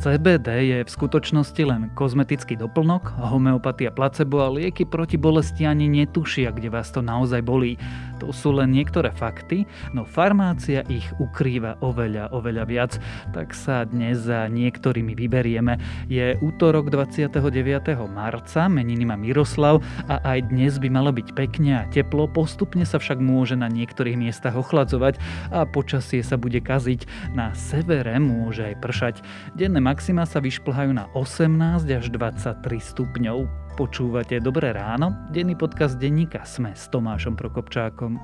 CBD je v skutočnosti len kozmetický doplnok, homeopatia placebo a lieky proti bolesti ani netušia, kde vás to naozaj bolí. To sú len niektoré fakty, no farmácia ich ukrýva oveľa, oveľa viac. Tak sa dnes za niektorými vyberieme. Je útorok 29. marca, meniny má Miroslav a aj dnes by malo byť pekne a teplo, postupne sa však môže na niektorých miestach ochladzovať a počasie sa bude kaziť. Na severe môže aj pršať. Denné maxima sa vyšplhajú na 18 až 23 stupňov. Počúvate Dobré ráno? Denný podcast denníka Sme s Tomášom Prokopčákom.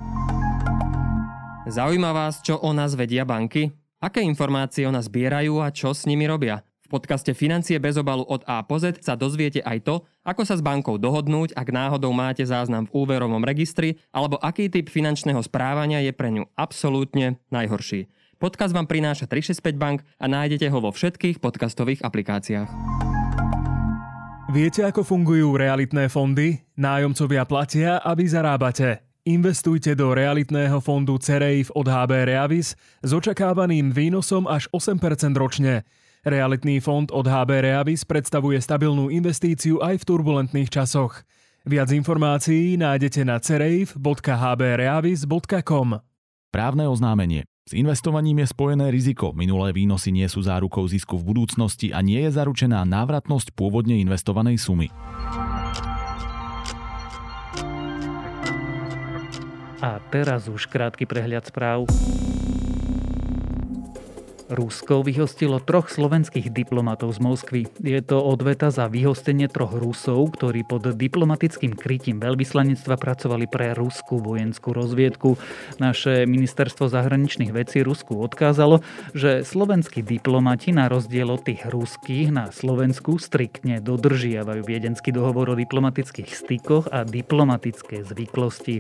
Zaujíma vás, čo o nás vedia banky? Aké informácie o nás zbierajú a čo s nimi robia? V podcaste Financie bez obalu od A po Z sa dozviete aj to, ako sa s bankou dohodnúť, ak náhodou máte záznam v úverovom registri, alebo aký typ finančného správania je pre ňu absolútne najhorší. Podcast vám prináša 365 Bank a nájdete ho vo všetkých podcastových aplikáciách. Viete, ako fungujú realitné fondy? Nájomcovia platia, aby zarábate. Investujte do realitného fondu CEREIF od HB Reavis s očakávaným výnosom až 8% ročne. Realitný fond od HB Reavis predstavuje stabilnú investíciu aj v turbulentných časoch. Viac informácií nájdete na cereif.hbreavis.com Právne oznámenie. S investovaním je spojené riziko. Minulé výnosy nie sú zárukou zisku v budúcnosti a nie je zaručená návratnosť pôvodne investovanej sumy. A teraz už krátky prehľad správ. Rusko vyhostilo troch slovenských diplomatov z Moskvy. Je to odveta za vyhostenie troch Rusov, ktorí pod diplomatickým krytím veľvyslanectva pracovali pre ruskú vojenskú rozviedku. Naše ministerstvo zahraničných vecí Rusku odkázalo, že slovenskí diplomati na rozdiel od tých ruských na Slovensku striktne dodržiavajú viedenský dohovor o diplomatických stykoch a diplomatické zvyklosti.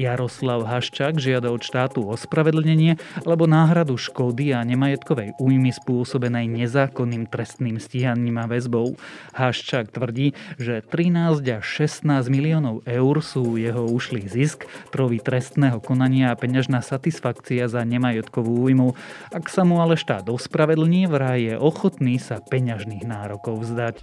Jaroslav Haščák žiada od štátu ospravedlnenie alebo náhradu škody a nemajetkovej újmy spôsobenej nezákonným trestným stíhaním a väzbou. Haščák tvrdí, že 13 až 16 miliónov eur sú jeho ušlý zisk, trovy trestného konania a peňažná satisfakcia za nemajetkovú újmu. Ak sa mu ale štát ospravedlní, vraj je ochotný sa peňažných nárokov vzdať.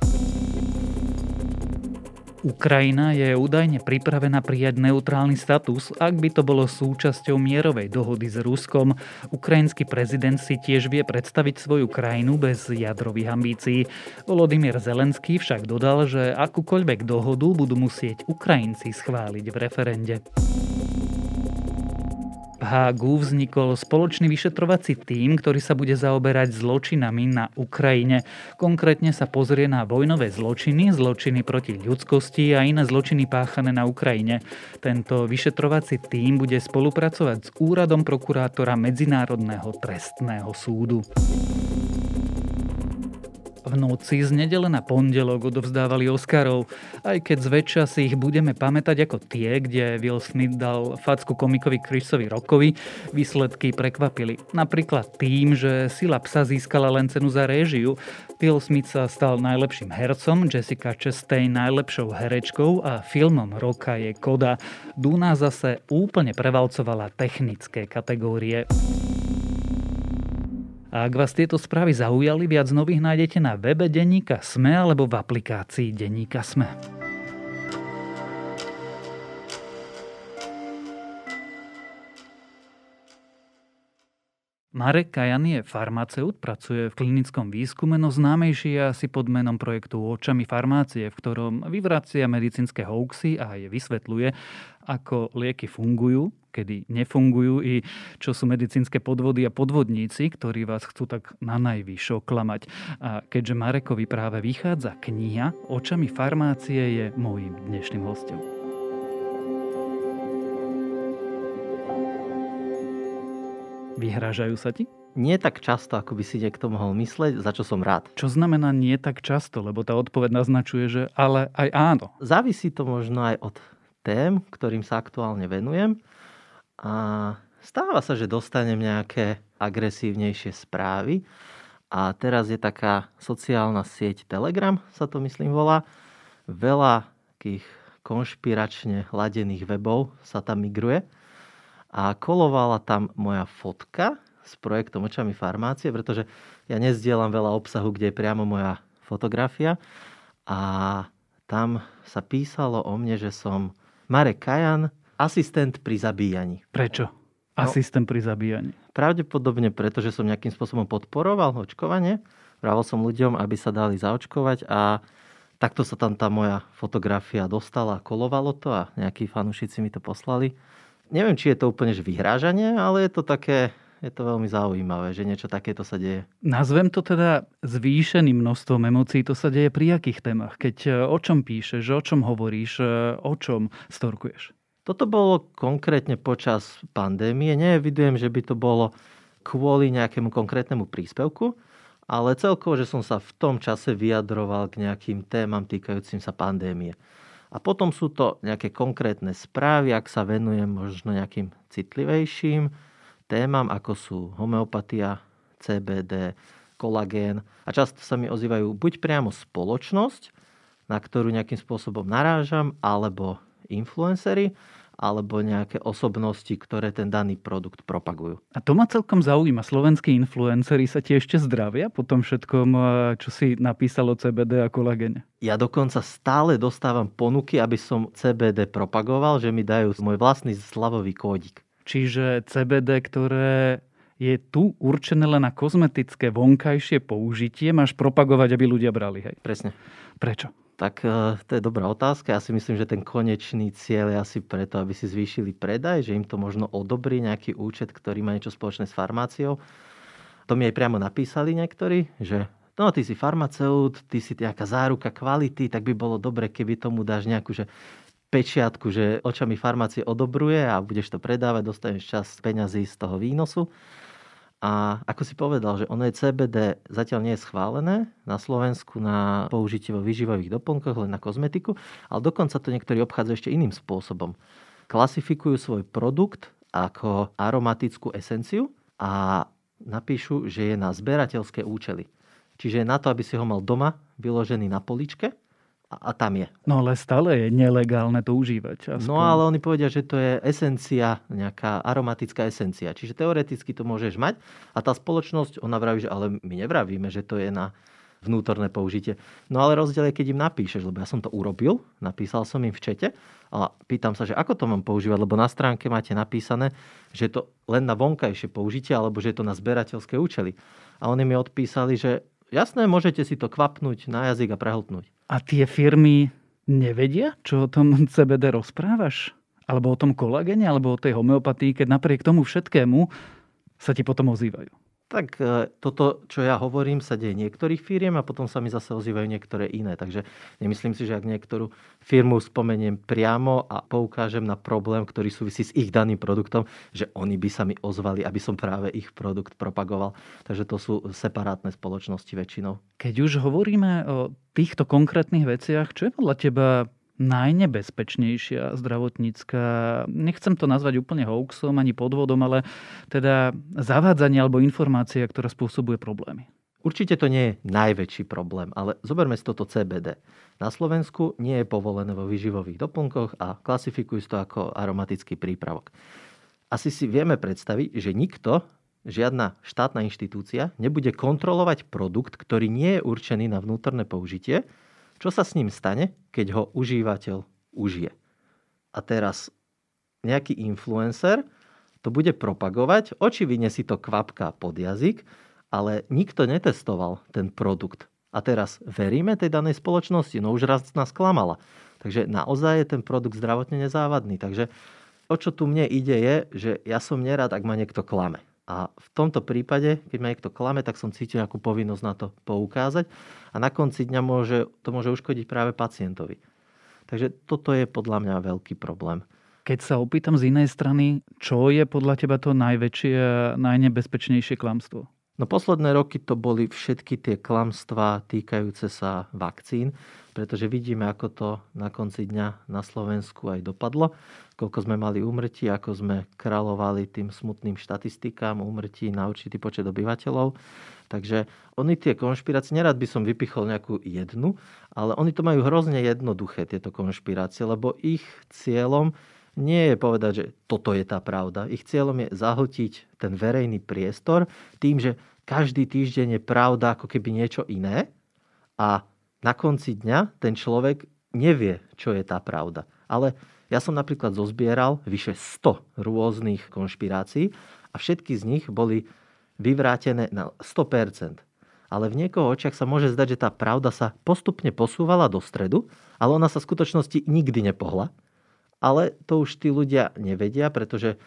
Ukrajina je údajne pripravená prijať neutrálny status, ak by to bolo súčasťou mierovej dohody s Ruskom. Ukrajinský prezident si tiež vie predstaviť svoju krajinu bez jadrových ambícií. Volodymyr Zelenský však dodal, že akúkoľvek dohodu budú musieť Ukrajinci schváliť v referende. Hágu vznikol spoločný vyšetrovací tím, ktorý sa bude zaoberať zločinami na Ukrajine. Konkrétne sa pozrie na vojnové zločiny, zločiny proti ľudskosti a iné zločiny páchané na Ukrajine. Tento vyšetrovací tím bude spolupracovať s úradom prokurátora Medzinárodného trestného súdu. V noci z nedele na pondelok odovzdávali Oscarov, aj keď zväčša si ich budeme pamätať ako tie, kde Will Smith dal facku komikovi Chrisovi Rockovi, výsledky prekvapili. Napríklad tým, že Sila psa získala len cenu za réžiu, Will Smith sa stal najlepším hercom, Jessica Chastain najlepšou herečkou a filmom roka je Koda. Duna zase úplne prevalcovala technické kategórie. A ak vás tieto správy zaujali, viac nových nájdete na webe Denníka Sme alebo v aplikácii Denníka Sme. Marek Kajan je farmaceut, pracuje v klinickom výskume, no známejší je asi pod menom projektu Očami farmácie, v ktorom vyvracia medicínske hoaxy a je vysvetľuje, ako lieky fungujú, kedy nefungujú i čo sú medicínske podvody a podvodníci, ktorí vás chcú tak na najvyššie klamať. A keďže Marekovi práve vychádza kniha Očami farmácie je môjim dnešným hostom. Vyhrážajú sa ti? Nie tak často, ako by si niekto mohol mysleť, za čo som rád. Čo znamená nie tak často, lebo tá odpoveď naznačuje, že ale aj áno. Závisí to možno aj od tém, ktorým sa aktuálne venujem. A stáva sa, že dostanem nejaké agresívnejšie správy. A teraz je taká sociálna sieť Telegram, sa to myslím volá. Veľa takých konšpiračne ladených webov sa tam migruje. A kolovala tam moja fotka s projektom Očami farmácie, pretože ja nezdielam veľa obsahu, kde je priamo moja fotografia a tam sa písalo o mne, že som Marek Kajan, asistent pri zabíjaní. Prečo? No. Asistent pri zabíjaní. Pravdepodobne preto, že som nejakým spôsobom podporoval očkovanie. Vravel som ľuďom, aby sa dali zaočkovať a takto sa tam tá moja fotografia dostala, kolovalo to a nejakí fanúšici mi to poslali. Neviem, či je to úplne že vyhrážanie, ale je to také, je to veľmi zaujímavé, že niečo takéto sa deje. Nazvem to teda zvýšeným množstvom emócií. To sa deje pri akých témach? Keď e, o čom píšeš, o čom hovoríš, e, o čom storkuješ? Toto bolo konkrétne počas pandémie. Neevidujem, že by to bolo kvôli nejakému konkrétnemu príspevku, ale celkovo, že som sa v tom čase vyjadroval k nejakým témam týkajúcim sa pandémie. A potom sú to nejaké konkrétne správy, ak sa venujem možno nejakým citlivejším témam, ako sú homeopatia, CBD, kolagén. A často sa mi ozývajú buď priamo spoločnosť, na ktorú nejakým spôsobom narážam, alebo influencery, alebo nejaké osobnosti, ktoré ten daný produkt propagujú. A to ma celkom zaujíma. Slovenskí influenceri sa ti ešte zdravia po tom všetkom, eh, čo si napísal o CBD a kolagene? Ja dokonca stále dostávam ponuky, aby som CBD propagoval, že mi dajú môj vlastný slavový kódik. Čiže CBD, ktoré je tu určené len na kozmetické vonkajšie použitie, máš propagovať, aby ľudia brali, hej? Presne. Prečo? Tak e, to je dobrá otázka. Ja si myslím, že ten konečný cieľ je asi preto, aby si zvýšili predaj, že im to možno odobrí nejaký účet, ktorý má niečo spoločné s farmáciou. To mi aj priamo napísali niektorí, že no ty si farmaceut, ty si nejaká záruka kvality, tak by bolo dobre, keby tomu dáš nejakú že pečiatku, že očami farmácie odobruje a budeš to predávať, dostaneš čas peňazí z toho výnosu. A ako si povedal, že ono je CBD zatiaľ nie je schválené na Slovensku na použitie vo výživových doplnkoch, len na kozmetiku, ale dokonca to niektorí obchádzajú ešte iným spôsobom. Klasifikujú svoj produkt ako aromatickú esenciu a napíšu, že je na zberateľské účely. Čiže je na to, aby si ho mal doma vyložený na poličke a, tam je. No ale stále je nelegálne to užívať. Aspoň. No ale oni povedia, že to je esencia, nejaká aromatická esencia. Čiže teoreticky to môžeš mať a tá spoločnosť, ona vraví, že ale my nevravíme, že to je na vnútorné použitie. No ale rozdiel je, keď im napíšeš, lebo ja som to urobil, napísal som im v čete a pýtam sa, že ako to mám používať, lebo na stránke máte napísané, že je to len na vonkajšie použitie alebo že je to na zberateľské účely. A oni mi odpísali, že jasné, môžete si to kvapnúť na jazyk a prehltnúť. A tie firmy nevedia, čo o tom CBD rozprávaš? Alebo o tom kolagene, alebo o tej homeopatii, keď napriek tomu všetkému sa ti potom ozývajú? Tak e, toto, čo ja hovorím, sa deje niektorých firiem a potom sa mi zase ozývajú niektoré iné. Takže nemyslím si, že ak niektorú firmu spomeniem priamo a poukážem na problém, ktorý súvisí s ich daným produktom, že oni by sa mi ozvali, aby som práve ich produkt propagoval. Takže to sú separátne spoločnosti väčšinou. Keď už hovoríme o týchto konkrétnych veciach, čo je podľa teba najnebezpečnejšia zdravotnícka, nechcem to nazvať úplne hoaxom ani podvodom, ale teda zavádzanie alebo informácia, ktorá spôsobuje problémy. Určite to nie je najväčší problém, ale zoberme si toto CBD. Na Slovensku nie je povolené vo výživových doplnkoch a klasifikujú to ako aromatický prípravok. Asi si vieme predstaviť, že nikto, žiadna štátna inštitúcia nebude kontrolovať produkt, ktorý nie je určený na vnútorné použitie, čo sa s ním stane, keď ho užívateľ užije? A teraz nejaký influencer to bude propagovať, očividne si to kvapká pod jazyk, ale nikto netestoval ten produkt. A teraz veríme tej danej spoločnosti, no už raz nás klamala. Takže naozaj je ten produkt zdravotne nezávadný. Takže o čo tu mne ide je, že ja som nerad, ak ma niekto klame. A v tomto prípade, keď ma niekto klame, tak som cítil nejakú povinnosť na to poukázať a na konci dňa môže, to môže uškodiť práve pacientovi. Takže toto je podľa mňa veľký problém. Keď sa opýtam z inej strany, čo je podľa teba to najväčšie najnebezpečnejšie klamstvo? No posledné roky to boli všetky tie klamstvá týkajúce sa vakcín, pretože vidíme, ako to na konci dňa na Slovensku aj dopadlo. Koľko sme mali úmrtí, ako sme kráľovali tým smutným štatistikám úmrtí na určitý počet obyvateľov. Takže oni tie konšpirácie, nerad by som vypichol nejakú jednu, ale oni to majú hrozne jednoduché, tieto konšpirácie, lebo ich cieľom nie je povedať, že toto je tá pravda. Ich cieľom je zahltiť ten verejný priestor tým, že každý týždeň je pravda ako keby niečo iné a na konci dňa ten človek nevie, čo je tá pravda. Ale ja som napríklad zozbieral vyše 100 rôznych konšpirácií a všetky z nich boli vyvrátené na 100%. Ale v niekoho očiach sa môže zdať, že tá pravda sa postupne posúvala do stredu, ale ona sa v skutočnosti nikdy nepohla ale to už tí ľudia nevedia, pretože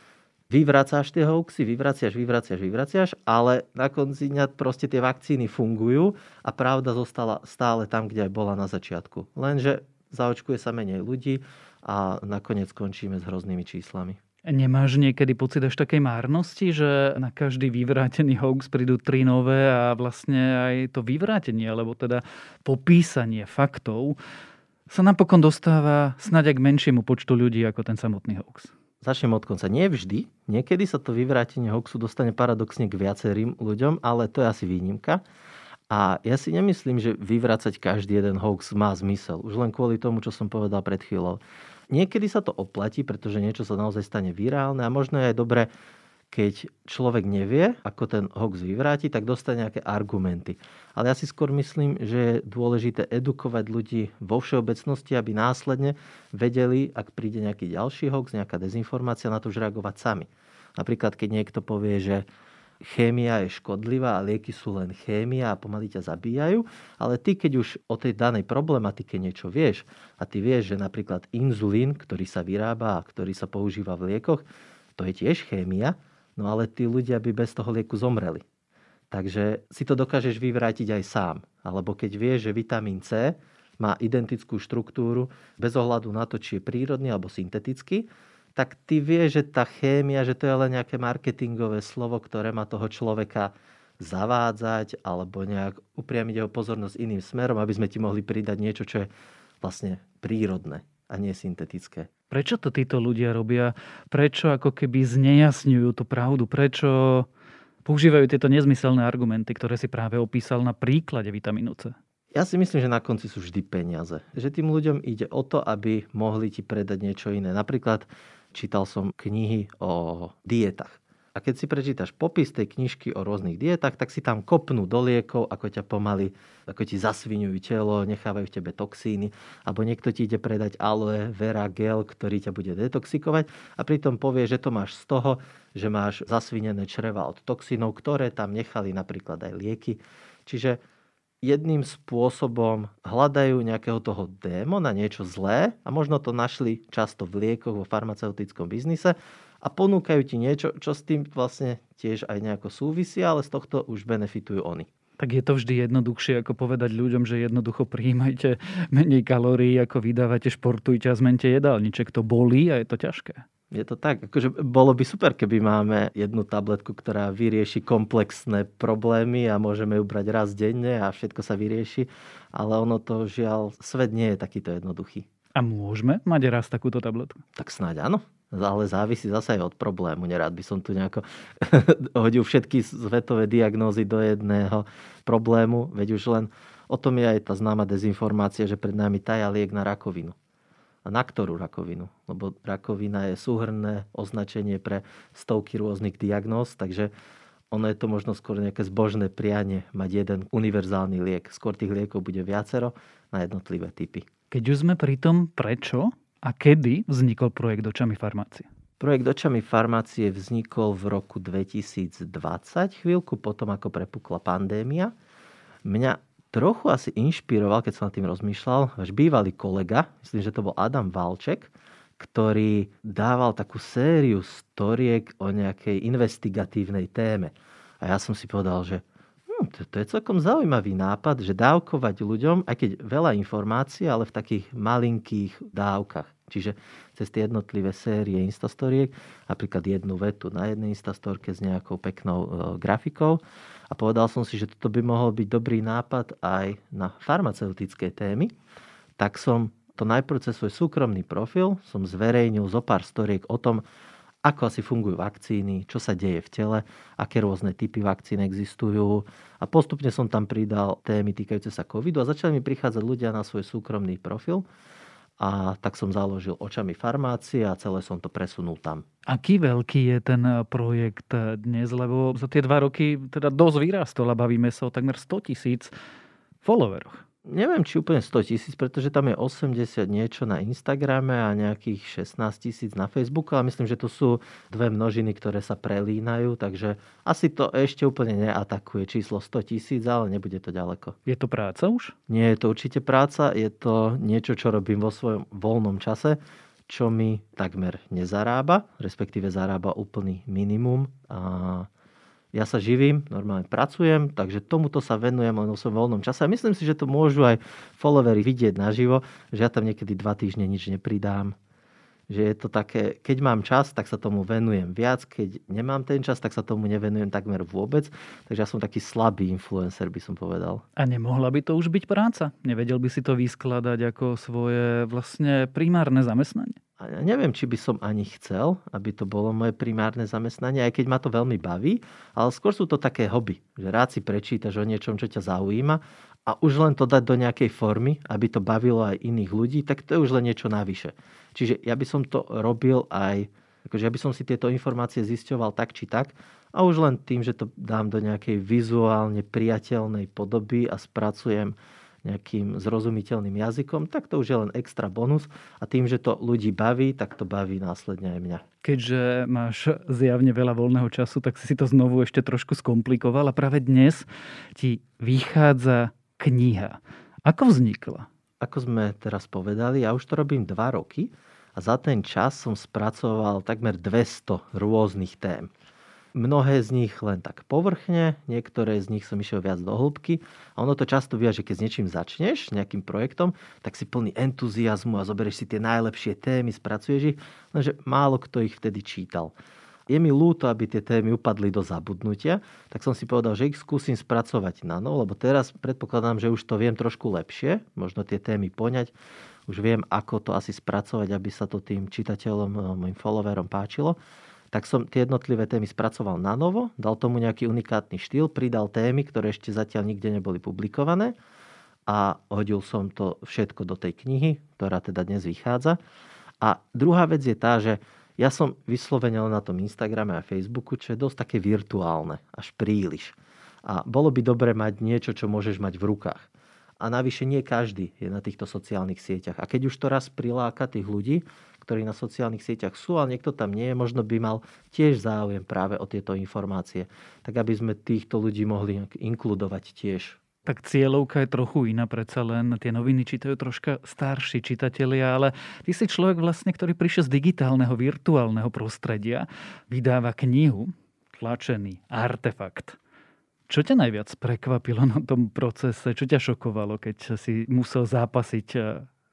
vyvracáš tie hoaxy, vyvraciaš, vyvraciaš, vyvraciaš, ale na konci dňa proste tie vakcíny fungujú a pravda zostala stále tam, kde aj bola na začiatku. Lenže zaočkuje sa menej ľudí a nakoniec skončíme s hroznými číslami. Nemáš niekedy pocit až takej márnosti, že na každý vyvrátený hoax prídu tri nové a vlastne aj to vyvrátenie, alebo teda popísanie faktov sa napokon dostáva snáď k menšiemu počtu ľudí ako ten samotný hoax. Začnem od konca. Nie vždy. Niekedy sa to vyvrátenie hoaxu dostane paradoxne k viacerým ľuďom, ale to je asi výnimka. A ja si nemyslím, že vyvracať každý jeden hoax má zmysel. Už len kvôli tomu, čo som povedal pred chvíľou. Niekedy sa to oplatí, pretože niečo sa naozaj stane virálne a možno je aj dobre keď človek nevie, ako ten hoax vyvráti, tak dostane nejaké argumenty. Ale ja si skôr myslím, že je dôležité edukovať ľudí vo všeobecnosti, aby následne vedeli, ak príde nejaký ďalší hoax, nejaká dezinformácia, na to už reagovať sami. Napríklad, keď niekto povie, že chémia je škodlivá a lieky sú len chémia a pomaly ťa zabíjajú, ale ty, keď už o tej danej problematike niečo vieš a ty vieš, že napríklad inzulín, ktorý sa vyrába a ktorý sa používa v liekoch, to je tiež chémia, No ale tí ľudia by bez toho lieku zomreli. Takže si to dokážeš vyvrátiť aj sám. Alebo keď vieš, že vitamín C má identickú štruktúru bez ohľadu na to, či je prírodný alebo syntetický, tak ty vieš, že tá chémia, že to je len nejaké marketingové slovo, ktoré má toho človeka zavádzať alebo nejak upriamiť jeho pozornosť iným smerom, aby sme ti mohli pridať niečo, čo je vlastne prírodné a nie syntetické. Prečo to títo ľudia robia? Prečo ako keby znejasňujú tú pravdu? Prečo používajú tieto nezmyselné argumenty, ktoré si práve opísal na príklade vitamínu C? Ja si myslím, že na konci sú vždy peniaze. Že tým ľuďom ide o to, aby mohli ti predať niečo iné. Napríklad čítal som knihy o dietách. A keď si prečítaš popis tej knižky o rôznych dietách, tak si tam kopnú do liekov, ako ťa pomaly, ako ti zasvinujú telo, nechávajú v tebe toxíny, alebo niekto ti ide predať aloe vera gel, ktorý ťa bude detoxikovať a pritom povie, že to máš z toho, že máš zasvinené čreva od toxínov, ktoré tam nechali napríklad aj lieky. Čiže jedným spôsobom hľadajú nejakého toho démona, niečo zlé a možno to našli často v liekoch, vo farmaceutickom biznise a ponúkajú ti niečo, čo s tým vlastne tiež aj nejako súvisí, ale z tohto už benefitujú oni. Tak je to vždy jednoduchšie, ako povedať ľuďom, že jednoducho príjmajte menej kalórií, ako vydávate, športujte a zmente jedálniček. To bolí a je to ťažké. Je to tak. Akože bolo by super, keby máme jednu tabletku, ktorá vyrieši komplexné problémy a môžeme ju brať raz denne a všetko sa vyrieši. Ale ono to žiaľ, svet nie je takýto jednoduchý. A môžeme mať raz takúto tabletku? Tak snáď áno ale závisí zase aj od problému. Nerád by som tu nejako hodil všetky svetové diagnózy do jedného problému, veď už len o tom je aj tá známa dezinformácia, že pred nami taja liek na rakovinu. A na ktorú rakovinu? Lebo rakovina je súhrné označenie pre stovky rôznych diagnóz, takže ono je to možno skôr nejaké zbožné prianie mať jeden univerzálny liek. Skôr tých liekov bude viacero na jednotlivé typy. Keď už sme pri tom, prečo a kedy vznikol projekt Očami farmácie? Projekt Očami farmácie vznikol v roku 2020, chvíľku potom, ako prepukla pandémia. Mňa trochu asi inšpiroval, keď som nad tým rozmýšľal, váš bývalý kolega, myslím, že to bol Adam Valček, ktorý dával takú sériu storiek o nejakej investigatívnej téme. A ja som si povedal, že hm, to, to je celkom zaujímavý nápad, že dávkovať ľuďom, aj keď veľa informácií, ale v takých malinkých dávkach. Čiže cez tie jednotlivé série instastoriek, napríklad jednu vetu na jednej instastorke s nejakou peknou e, grafikou. A povedal som si, že toto by mohol byť dobrý nápad aj na farmaceutické témy. Tak som to najprv cez svoj súkromný profil som zverejnil zo pár storiek o tom, ako asi fungujú vakcíny, čo sa deje v tele, aké rôzne typy vakcín existujú. A postupne som tam pridal témy týkajúce sa covidu a začali mi prichádzať ľudia na svoj súkromný profil. a tak som založil očami farmácie a celé som to presunul tam. Aký veľký je ten projekt dnes? Lebo za tie dva roky teda dosť vyrastol a bavíme sa o takmer 100 tisíc followeroch neviem, či úplne 100 tisíc, pretože tam je 80 niečo na Instagrame a nejakých 16 tisíc na Facebooku, ale myslím, že to sú dve množiny, ktoré sa prelínajú, takže asi to ešte úplne neatakuje číslo 100 tisíc, ale nebude to ďaleko. Je to práca už? Nie je to určite práca, je to niečo, čo robím vo svojom voľnom čase, čo mi takmer nezarába, respektíve zarába úplný minimum. A ja sa živím, normálne pracujem, takže tomuto sa venujem len vo svojom voľnom čase. A myslím si, že to môžu aj followery vidieť naživo, že ja tam niekedy dva týždne nič nepridám. Že je to také, keď mám čas, tak sa tomu venujem viac, keď nemám ten čas, tak sa tomu nevenujem takmer vôbec. Takže ja som taký slabý influencer, by som povedal. A nemohla by to už byť práca? Nevedel by si to vyskladať ako svoje vlastne primárne zamestnanie? Neviem, či by som ani chcel, aby to bolo moje primárne zamestnanie, aj keď ma to veľmi baví, ale skôr sú to také hobby, že rád si prečítaš o niečom, čo ťa zaujíma a už len to dať do nejakej formy, aby to bavilo aj iných ľudí, tak to je už len niečo navyše. Čiže ja by som to robil aj, akože ja by som si tieto informácie zisťoval tak či tak a už len tým, že to dám do nejakej vizuálne priateľnej podoby a spracujem nejakým zrozumiteľným jazykom, tak to už je len extra bonus a tým, že to ľudí baví, tak to baví následne aj mňa. Keďže máš zjavne veľa voľného času, tak si to znovu ešte trošku skomplikoval a práve dnes ti vychádza kniha. Ako vznikla? Ako sme teraz povedali, ja už to robím dva roky a za ten čas som spracoval takmer 200 rôznych tém. Mnohé z nich len tak povrchne, niektoré z nich som išiel viac do hĺbky. A ono to často vie, že keď s niečím začneš, nejakým projektom, tak si plný entuziasmu a zoberieš si tie najlepšie témy, spracuješ ich, lenže málo kto ich vtedy čítal. Je mi ľúto, aby tie témy upadli do zabudnutia, tak som si povedal, že ich skúsim spracovať na no, lebo teraz predpokladám, že už to viem trošku lepšie, možno tie témy poňať, už viem, ako to asi spracovať, aby sa to tým čitateľom, mojim followerom páčilo tak som tie jednotlivé témy spracoval na novo, dal tomu nejaký unikátny štýl, pridal témy, ktoré ešte zatiaľ nikde neboli publikované a hodil som to všetko do tej knihy, ktorá teda dnes vychádza. A druhá vec je tá, že ja som vyslovene na tom Instagrame a Facebooku, čo je dosť také virtuálne, až príliš. A bolo by dobre mať niečo, čo môžeš mať v rukách. A navyše nie každý je na týchto sociálnych sieťach. A keď už to raz priláka tých ľudí, ktorí na sociálnych sieťach sú, ale niekto tam nie je, možno by mal tiež záujem práve o tieto informácie. Tak aby sme týchto ľudí mohli inkludovať tiež. Tak cieľovka je trochu iná, predsa len tie noviny čítajú troška starší čitatelia, ale ty si človek vlastne, ktorý prišiel z digitálneho, virtuálneho prostredia, vydáva knihu, tlačený artefakt. Čo ťa najviac prekvapilo na tom procese? Čo ťa šokovalo, keď si musel zápasiť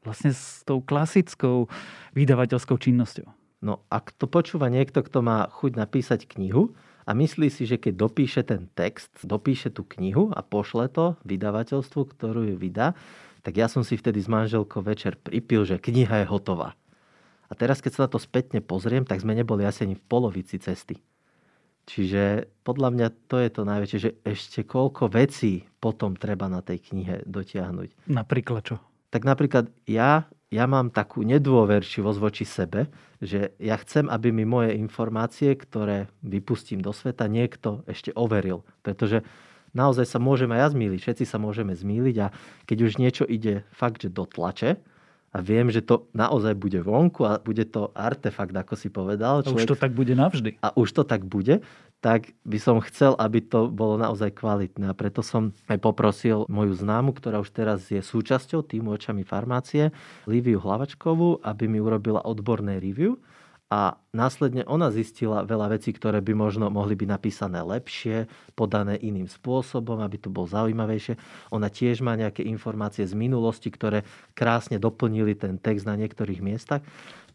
vlastne s tou klasickou vydavateľskou činnosťou? No ak to počúva niekto, kto má chuť napísať knihu a myslí si, že keď dopíše ten text, dopíše tú knihu a pošle to vydavateľstvu, ktorú ju vydá, tak ja som si vtedy s manželkou večer pripil, že kniha je hotová. A teraz, keď sa na to spätne pozriem, tak sme neboli asi ani v polovici cesty. Čiže podľa mňa to je to najväčšie, že ešte koľko vecí potom treba na tej knihe dotiahnuť. Napríklad čo? tak napríklad ja, ja mám takú nedôverčivosť voči sebe, že ja chcem, aby mi moje informácie, ktoré vypustím do sveta, niekto ešte overil. Pretože naozaj sa môžeme aj ja zmýliť, všetci sa môžeme zmýliť a keď už niečo ide fakt, že do tlače, a viem, že to naozaj bude vonku a bude to artefakt, ako si povedal. Človek... A už to tak bude navždy. A už to tak bude, tak by som chcel, aby to bolo naozaj kvalitné. A preto som aj poprosil moju známu, ktorá už teraz je súčasťou týmu očami farmácie, Liviu Hlavačkovú, aby mi urobila odborné review a následne ona zistila veľa vecí, ktoré by možno mohli byť napísané lepšie, podané iným spôsobom, aby to bolo zaujímavejšie. Ona tiež má nejaké informácie z minulosti, ktoré krásne doplnili ten text na niektorých miestach.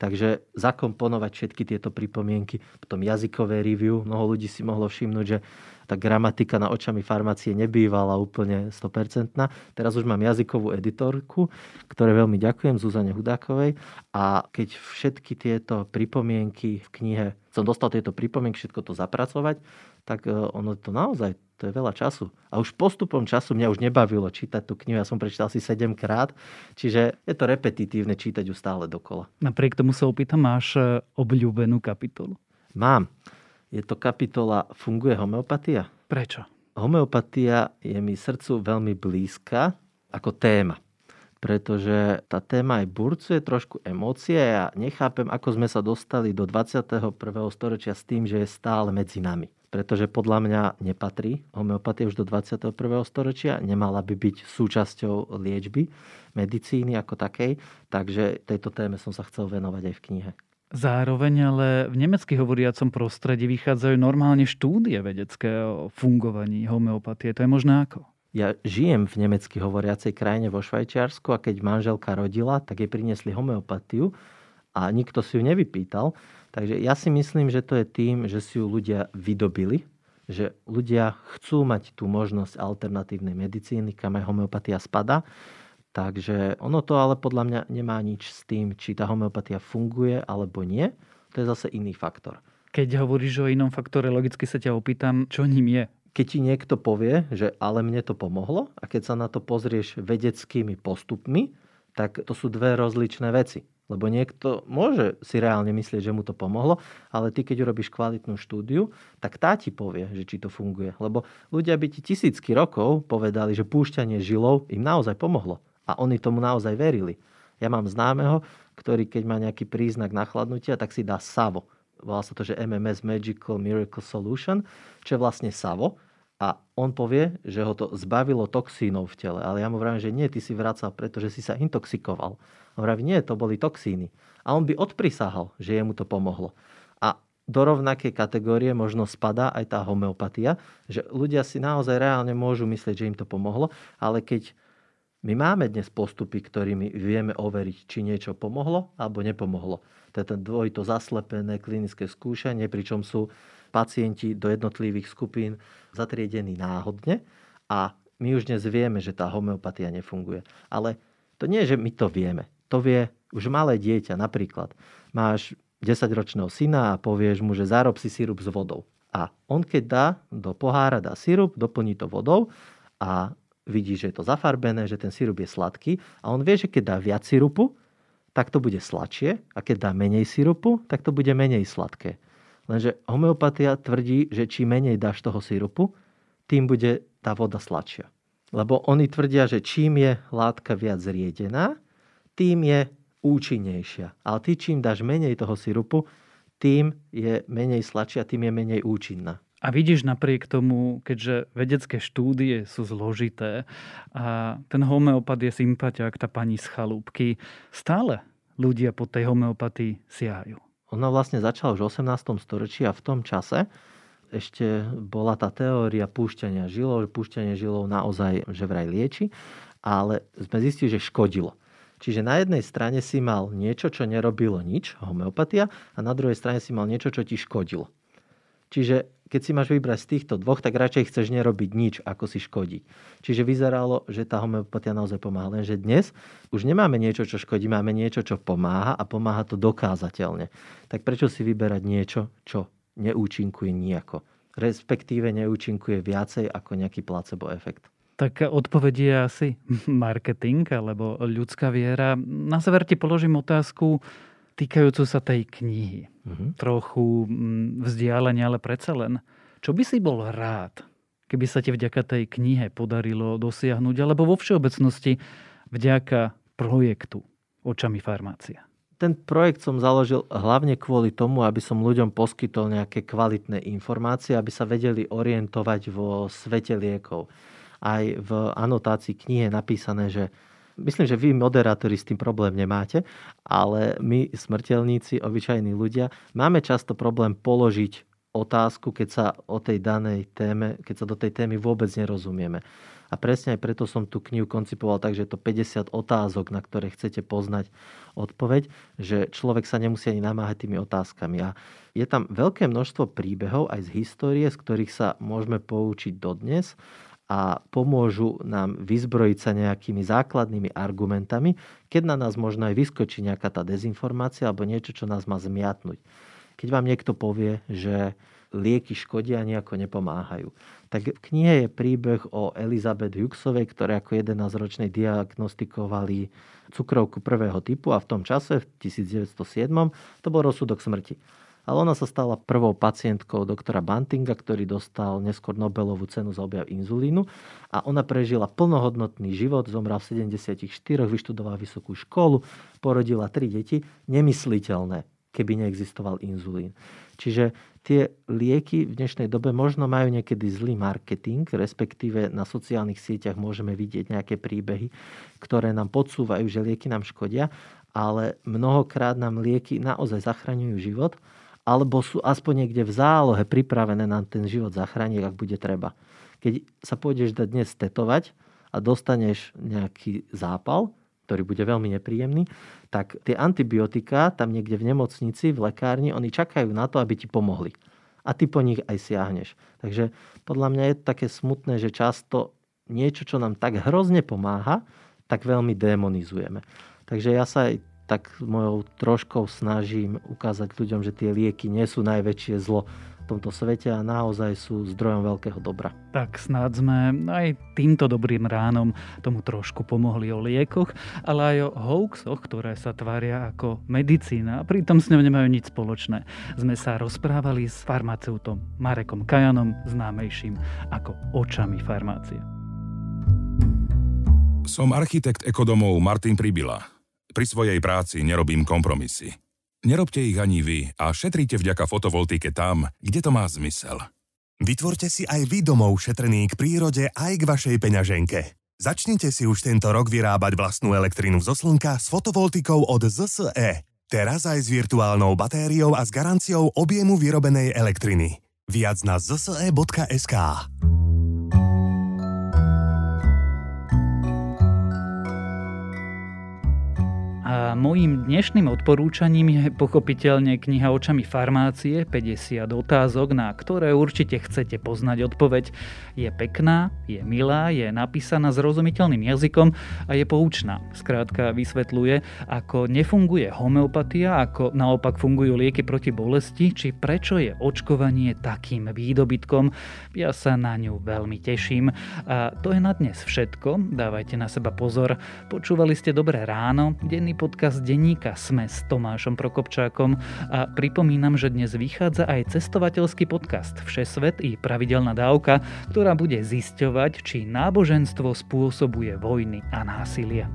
Takže zakomponovať všetky tieto pripomienky, potom jazykové review, mnoho ľudí si mohlo všimnúť, že tá gramatika na očami farmácie nebývala úplne 100%. Teraz už mám jazykovú editorku, ktoré veľmi ďakujem, Zuzane Hudákovej. A keď všetky tieto pripomienky v knihe som dostal tieto pripomienky, všetko to zapracovať, tak e, ono to naozaj, to je veľa času. A už postupom času mňa už nebavilo čítať tú knihu, ja som prečítal asi 7 krát, čiže je to repetitívne čítať ju stále dokola. Napriek tomu sa opýtam, máš e, obľúbenú kapitolu? Mám. Je to kapitola Funguje homeopatia? Prečo? Homeopatia je mi srdcu veľmi blízka ako téma pretože tá téma aj burcuje trošku emócie. Ja nechápem, ako sme sa dostali do 21. storočia s tým, že je stále medzi nami. Pretože podľa mňa nepatrí homeopatia už do 21. storočia, nemala by byť súčasťou liečby, medicíny ako takej, takže tejto téme som sa chcel venovať aj v knihe. Zároveň ale v nemecky hovoriacom prostredí vychádzajú normálne štúdie vedecké o fungovaní homeopatie. To je možné ako? Ja žijem v nemecky hovoriacej krajine vo Švajčiarsku a keď manželka rodila, tak jej priniesli homeopatiu a nikto si ju nevypýtal. Takže ja si myslím, že to je tým, že si ju ľudia vydobili, že ľudia chcú mať tú možnosť alternatívnej medicíny, kam aj homeopatia spada. Takže ono to ale podľa mňa nemá nič s tým, či tá homeopatia funguje alebo nie. To je zase iný faktor. Keď hovoríš o inom faktore, logicky sa ťa opýtam, čo ním je? keď ti niekto povie, že ale mne to pomohlo a keď sa na to pozrieš vedeckými postupmi, tak to sú dve rozličné veci. Lebo niekto môže si reálne myslieť, že mu to pomohlo, ale ty keď urobíš kvalitnú štúdiu, tak tá ti povie, že či to funguje. Lebo ľudia by ti tisícky rokov povedali, že púšťanie žilov im naozaj pomohlo. A oni tomu naozaj verili. Ja mám známeho, ktorý keď má nejaký príznak nachladnutia, tak si dá savo volá sa to, že MMS Magical Miracle Solution, čo je vlastne Savo. A on povie, že ho to zbavilo toxínov v tele. Ale ja mu vravím, že nie, ty si vracal, pretože si sa intoxikoval. A vraví, nie, to boli toxíny. A on by odprisahal, že jemu to pomohlo. A do rovnakej kategórie možno spadá aj tá homeopatia, že ľudia si naozaj reálne môžu myslieť, že im to pomohlo, ale keď my máme dnes postupy, ktorými vieme overiť, či niečo pomohlo alebo nepomohlo. To je ten dvojito zaslepené klinické skúšanie, pričom sú pacienti do jednotlivých skupín zatriedení náhodne a my už dnes vieme, že tá homeopatia nefunguje. Ale to nie je, že my to vieme. To vie už malé dieťa. Napríklad máš 10-ročného syna a povieš mu, že zárob si sirup s vodou. A on keď dá do pohára dá sirup, doplní to vodou a vidí, že je to zafarbené, že ten sirup je sladký a on vie, že keď dá viac sirupu, tak to bude sladšie a keď dá menej sirupu, tak to bude menej sladké. Lenže homeopatia tvrdí, že čím menej dáš toho sirupu, tým bude tá voda sladšia. Lebo oni tvrdia, že čím je látka viac zriedená, tým je účinnejšia. Ale ty čím dáš menej toho sirupu, tým je menej sladšia, tým je menej účinná. A vidíš napriek tomu, keďže vedecké štúdie sú zložité a ten homeopat je sympatiák, tá pani z chalúbky, stále ľudia po tej homeopatii siahajú. Ona vlastne začala už v 18. storočí a v tom čase ešte bola tá teória púšťania žilov, že púšťanie žilov naozaj že vraj lieči, ale sme zistili, že škodilo. Čiže na jednej strane si mal niečo, čo nerobilo nič, homeopatia, a na druhej strane si mal niečo, čo ti škodilo. Čiže keď si máš vybrať z týchto dvoch, tak radšej chceš nerobiť nič, ako si škodí. Čiže vyzeralo, že tá homeopatia naozaj pomáha. Lenže dnes už nemáme niečo, čo škodí, máme niečo, čo pomáha a pomáha to dokázateľne. Tak prečo si vyberať niečo, čo neúčinkuje nejako? Respektíve neúčinkuje viacej ako nejaký placebo efekt. Tak odpoveď je asi marketing alebo ľudská viera. Na záver ti položím otázku, týkajúcu sa tej knihy. Uh-huh. Trochu mm, vzdialenia, ale predsa len. Čo by si bol rád, keby sa ti vďaka tej knihe podarilo dosiahnuť, alebo vo všeobecnosti vďaka projektu Očami farmácia? Ten projekt som založil hlavne kvôli tomu, aby som ľuďom poskytol nejaké kvalitné informácie, aby sa vedeli orientovať vo svete liekov. Aj v anotácii knihy je napísané, že Myslím, že vy, moderátori, s tým problém nemáte, ale my, smrteľníci, obyčajní ľudia, máme často problém položiť otázku, keď sa o tej danej téme, keď sa do tej témy vôbec nerozumieme. A presne aj preto som tú knihu koncipoval tak, že je to 50 otázok, na ktoré chcete poznať odpoveď, že človek sa nemusí ani namáhať tými otázkami. A je tam veľké množstvo príbehov aj z histórie, z ktorých sa môžeme poučiť dodnes a pomôžu nám vyzbrojiť sa nejakými základnými argumentami, keď na nás možno aj vyskočí nejaká tá dezinformácia alebo niečo, čo nás má zmiatnúť. keď vám niekto povie, že lieky škodia a nejako nepomáhajú. Tak v knihe je príbeh o Elizabeth Huxovej, ktoré ako 11-ročnej diagnostikovali cukrovku prvého typu a v tom čase, v 1907, to bol rozsudok smrti. Ale ona sa stala prvou pacientkou doktora Bantinga, ktorý dostal neskôr Nobelovú cenu za objav inzulínu. A ona prežila plnohodnotný život, zomrela v 74, vyštudovala vysokú školu, porodila tri deti. Nemysliteľné, keby neexistoval inzulín. Čiže tie lieky v dnešnej dobe možno majú niekedy zlý marketing, respektíve na sociálnych sieťach môžeme vidieť nejaké príbehy, ktoré nám podsúvajú, že lieky nám škodia, ale mnohokrát nám lieky naozaj zachraňujú život alebo sú aspoň niekde v zálohe pripravené na ten život zachrániť, ak bude treba. Keď sa pôjdeš dať dnes tetovať a dostaneš nejaký zápal, ktorý bude veľmi nepríjemný, tak tie antibiotika tam niekde v nemocnici, v lekárni, oni čakajú na to, aby ti pomohli. A ty po nich aj siahneš. Takže podľa mňa je také smutné, že často niečo, čo nám tak hrozne pomáha, tak veľmi demonizujeme. Takže ja sa aj tak mojou troškou snažím ukázať ľuďom, že tie lieky nie sú najväčšie zlo v tomto svete a naozaj sú zdrojom veľkého dobra. Tak snáď sme aj týmto dobrým ránom tomu trošku pomohli o liekoch, ale aj o hoaxoch, ktoré sa tvária ako medicína a pritom s ňou nemajú nič spoločné. Sme sa rozprávali s farmaceutom Marekom Kajanom, známejším ako očami farmácie. Som architekt ekodomov Martin Pribila. Pri svojej práci nerobím kompromisy. Nerobte ich ani vy a šetrite vďaka fotovoltike tam, kde to má zmysel. Vytvorte si aj vy domov šetrný k prírode aj k vašej peňaženke. Začnite si už tento rok vyrábať vlastnú elektrínu zo slnka s fotovoltikou od ZSE. Teraz aj s virtuálnou batériou a s garanciou objemu vyrobenej elektriny. Viac na zse.sk. A mojím dnešným odporúčaním je pochopiteľne kniha Očami farmácie, 50 otázok, na ktoré určite chcete poznať odpoveď. Je pekná, je milá, je napísaná zrozumiteľným jazykom a je poučná. Skrátka vysvetľuje, ako nefunguje homeopatia, ako naopak fungujú lieky proti bolesti, či prečo je očkovanie takým výdobytkom. Ja sa na ňu veľmi teším. A to je na dnes všetko. Dávajte na seba pozor. Počúvali ste Dobré ráno, denný podcast denníka Sme s Tomášom Prokopčákom a pripomínam, že dnes vychádza aj cestovateľský podcast Všesvet i pravidelná dávka, ktorá bude zisťovať, či náboženstvo spôsobuje vojny a násilie.